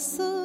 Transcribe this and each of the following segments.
nasıl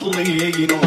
playing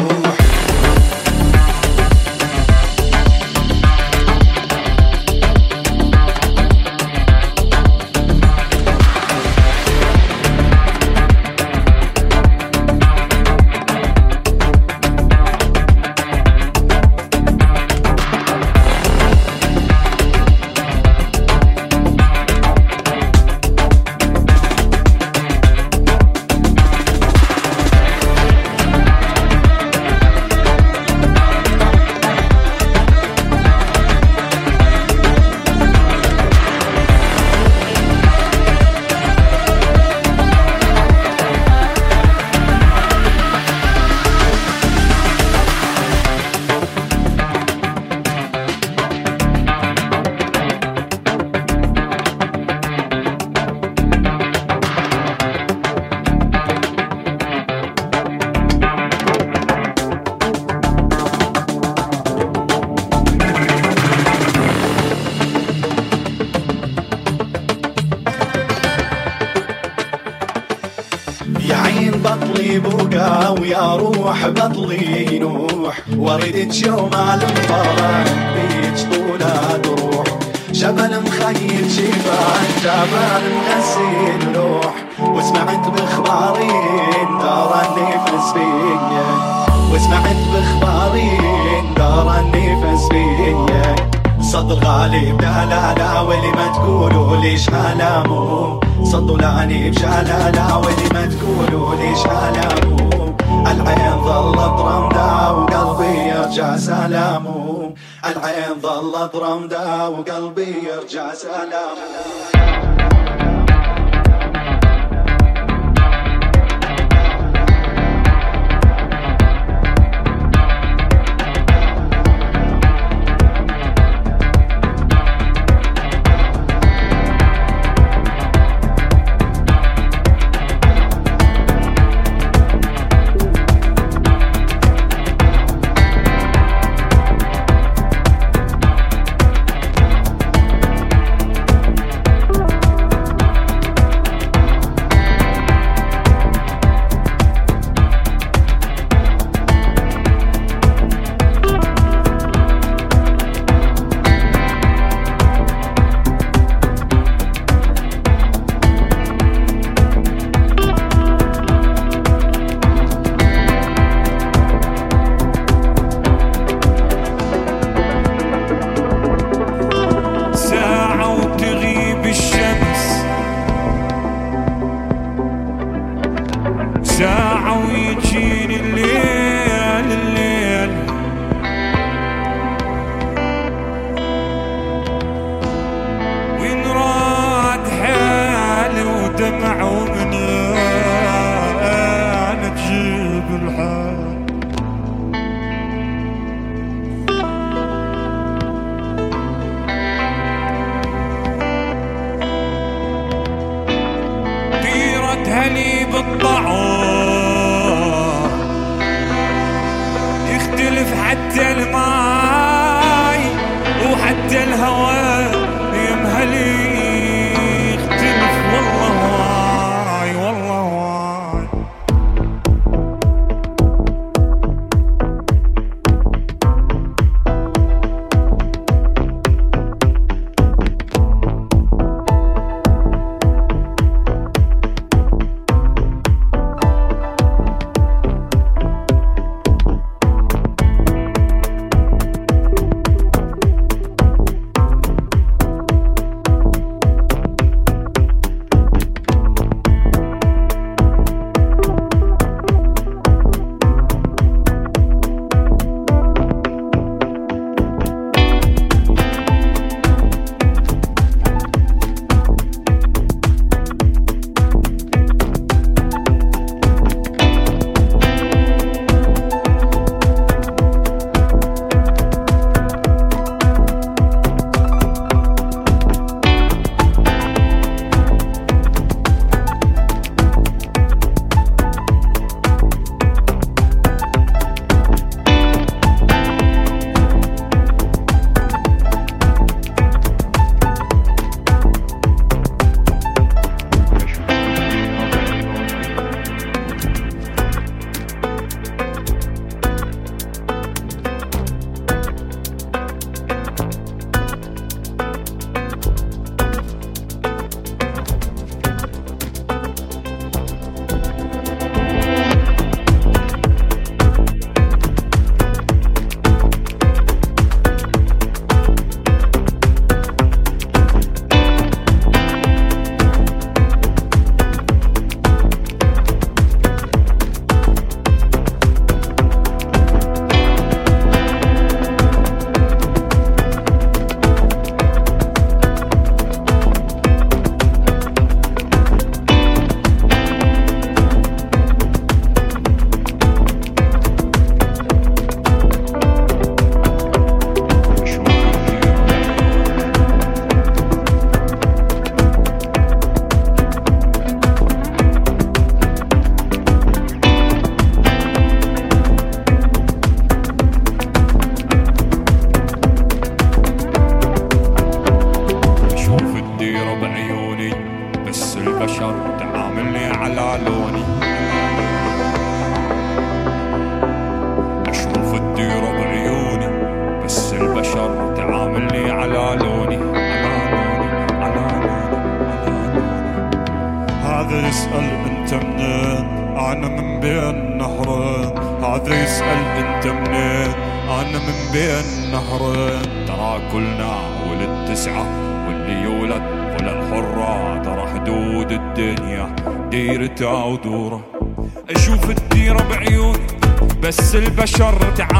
البشر تعال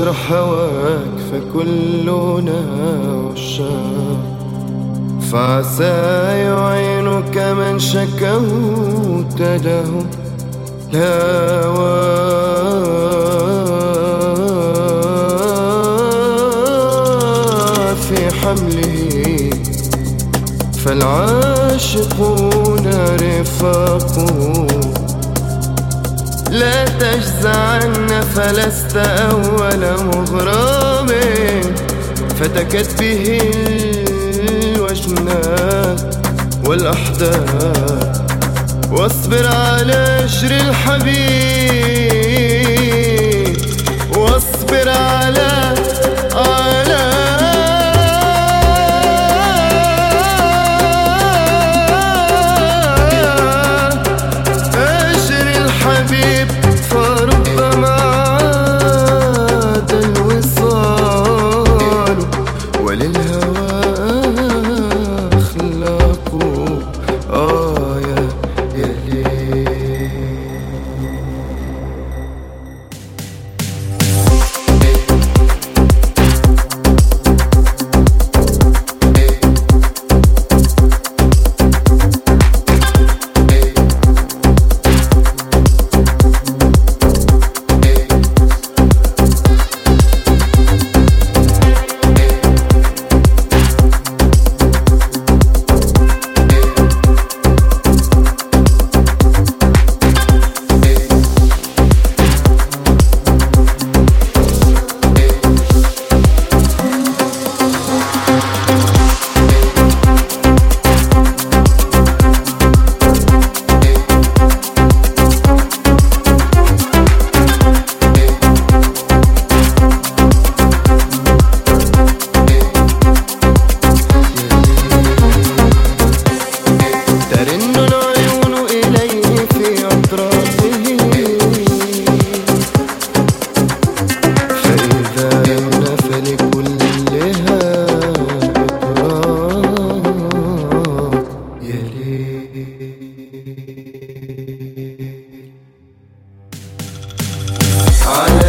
واشرح هواك فكلنا عشاق فعسى يعينك من شكه تده لا لست أول مغرب فتكت به الوجنات والأحداث. واصبر على جر الحبيب واصبر على I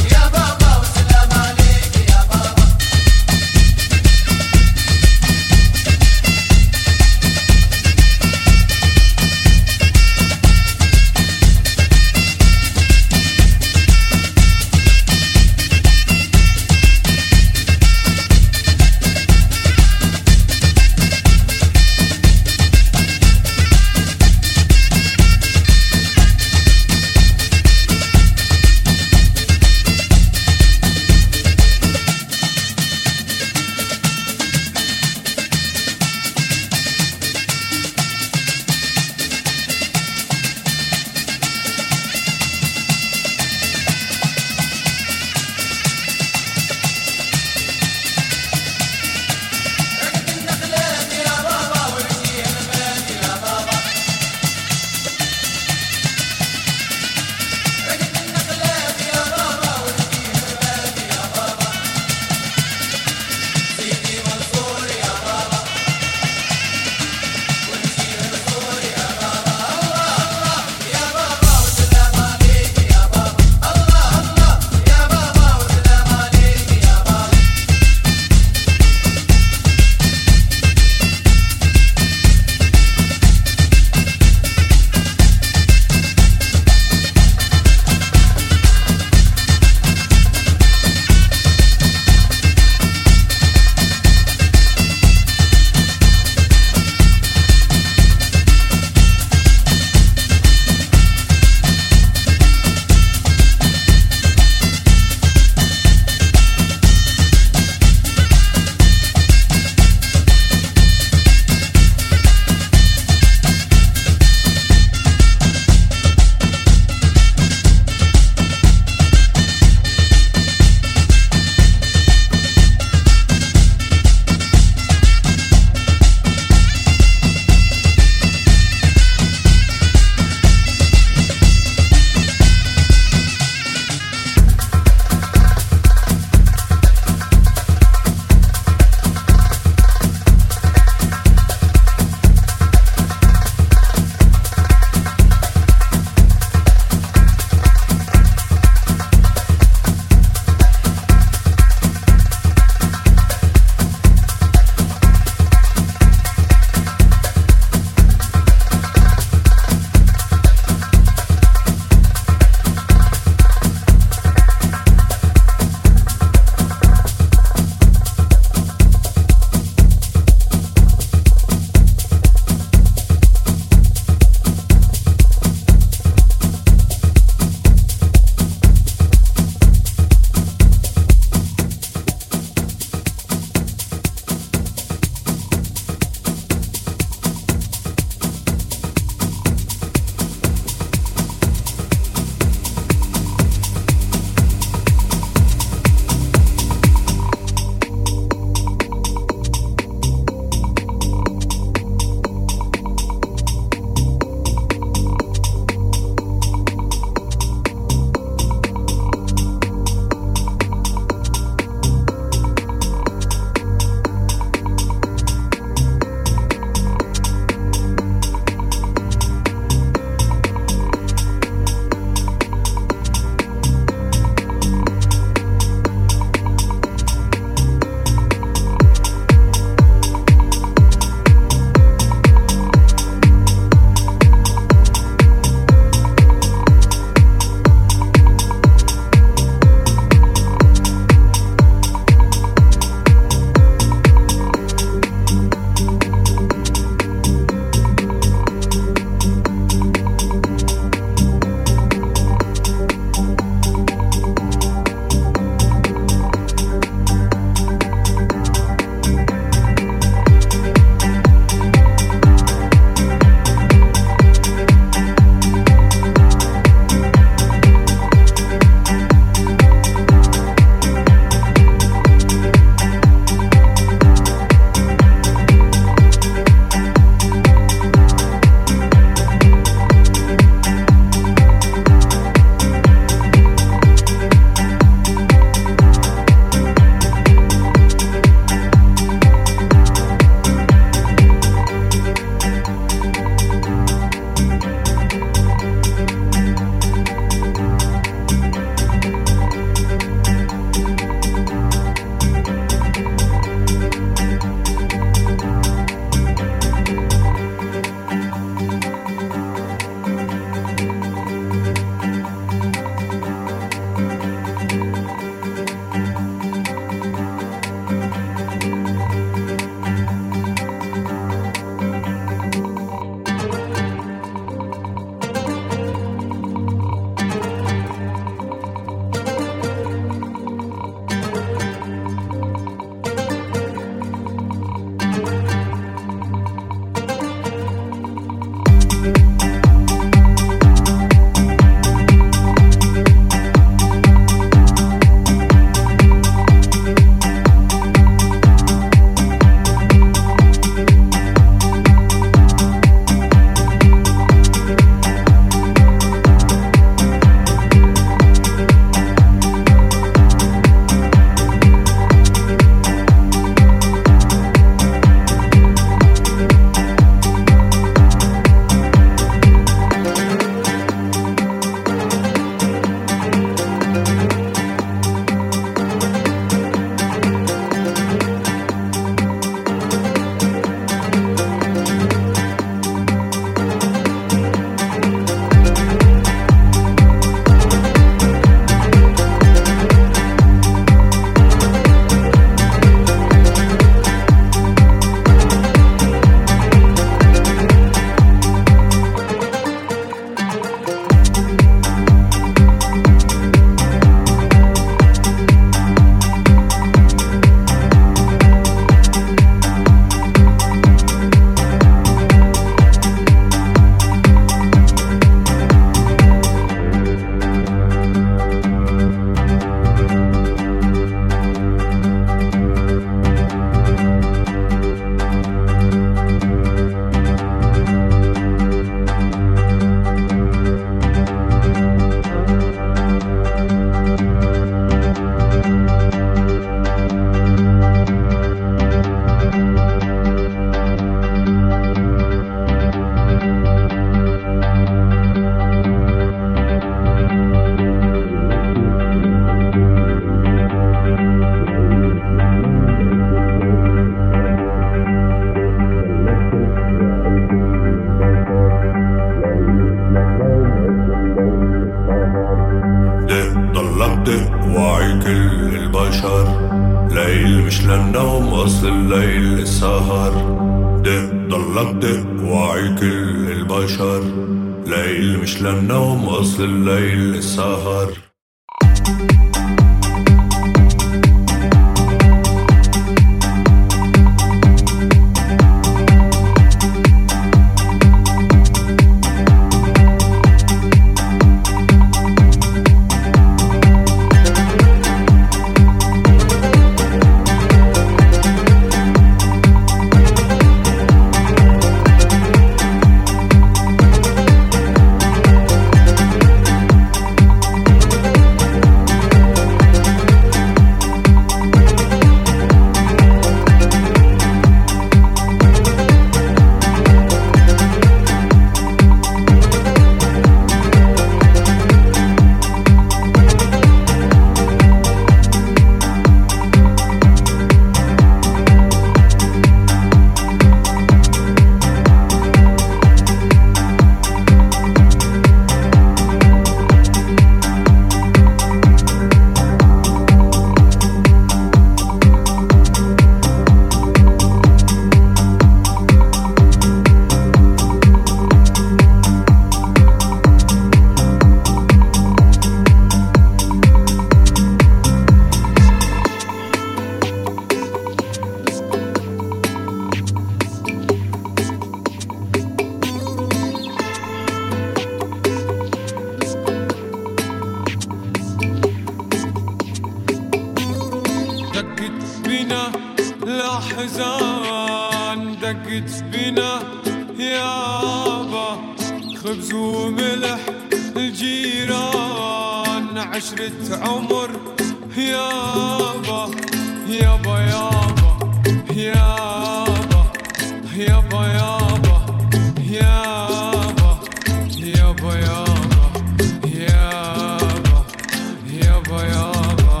يابا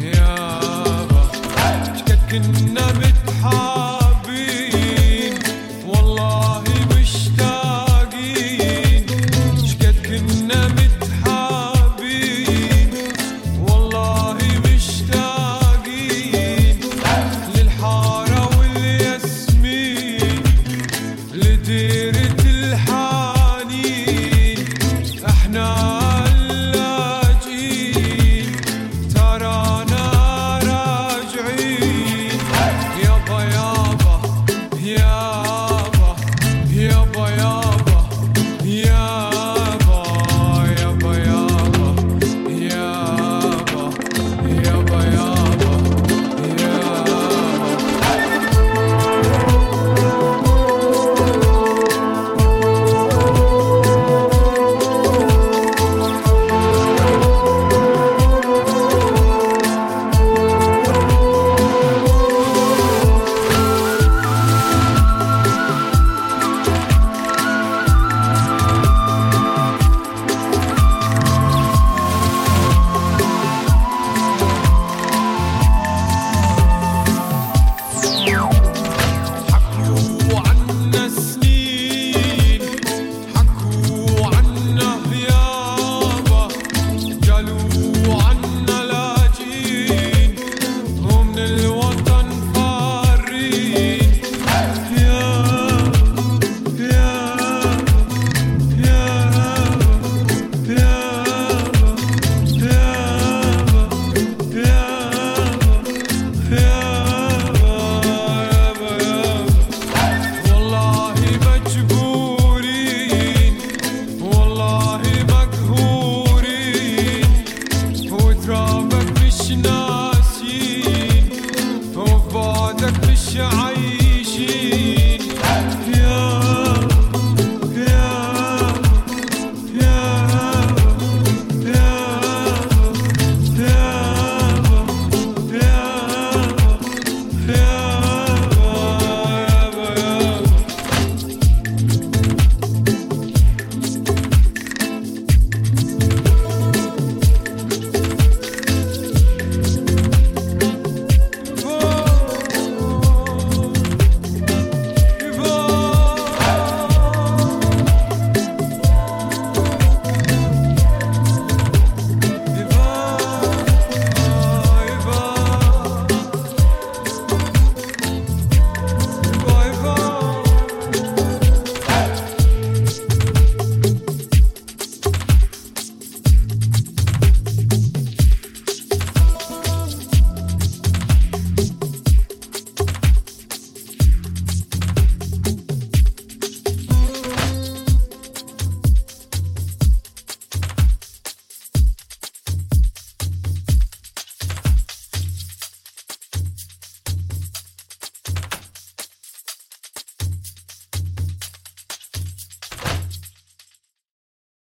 يابا. كنا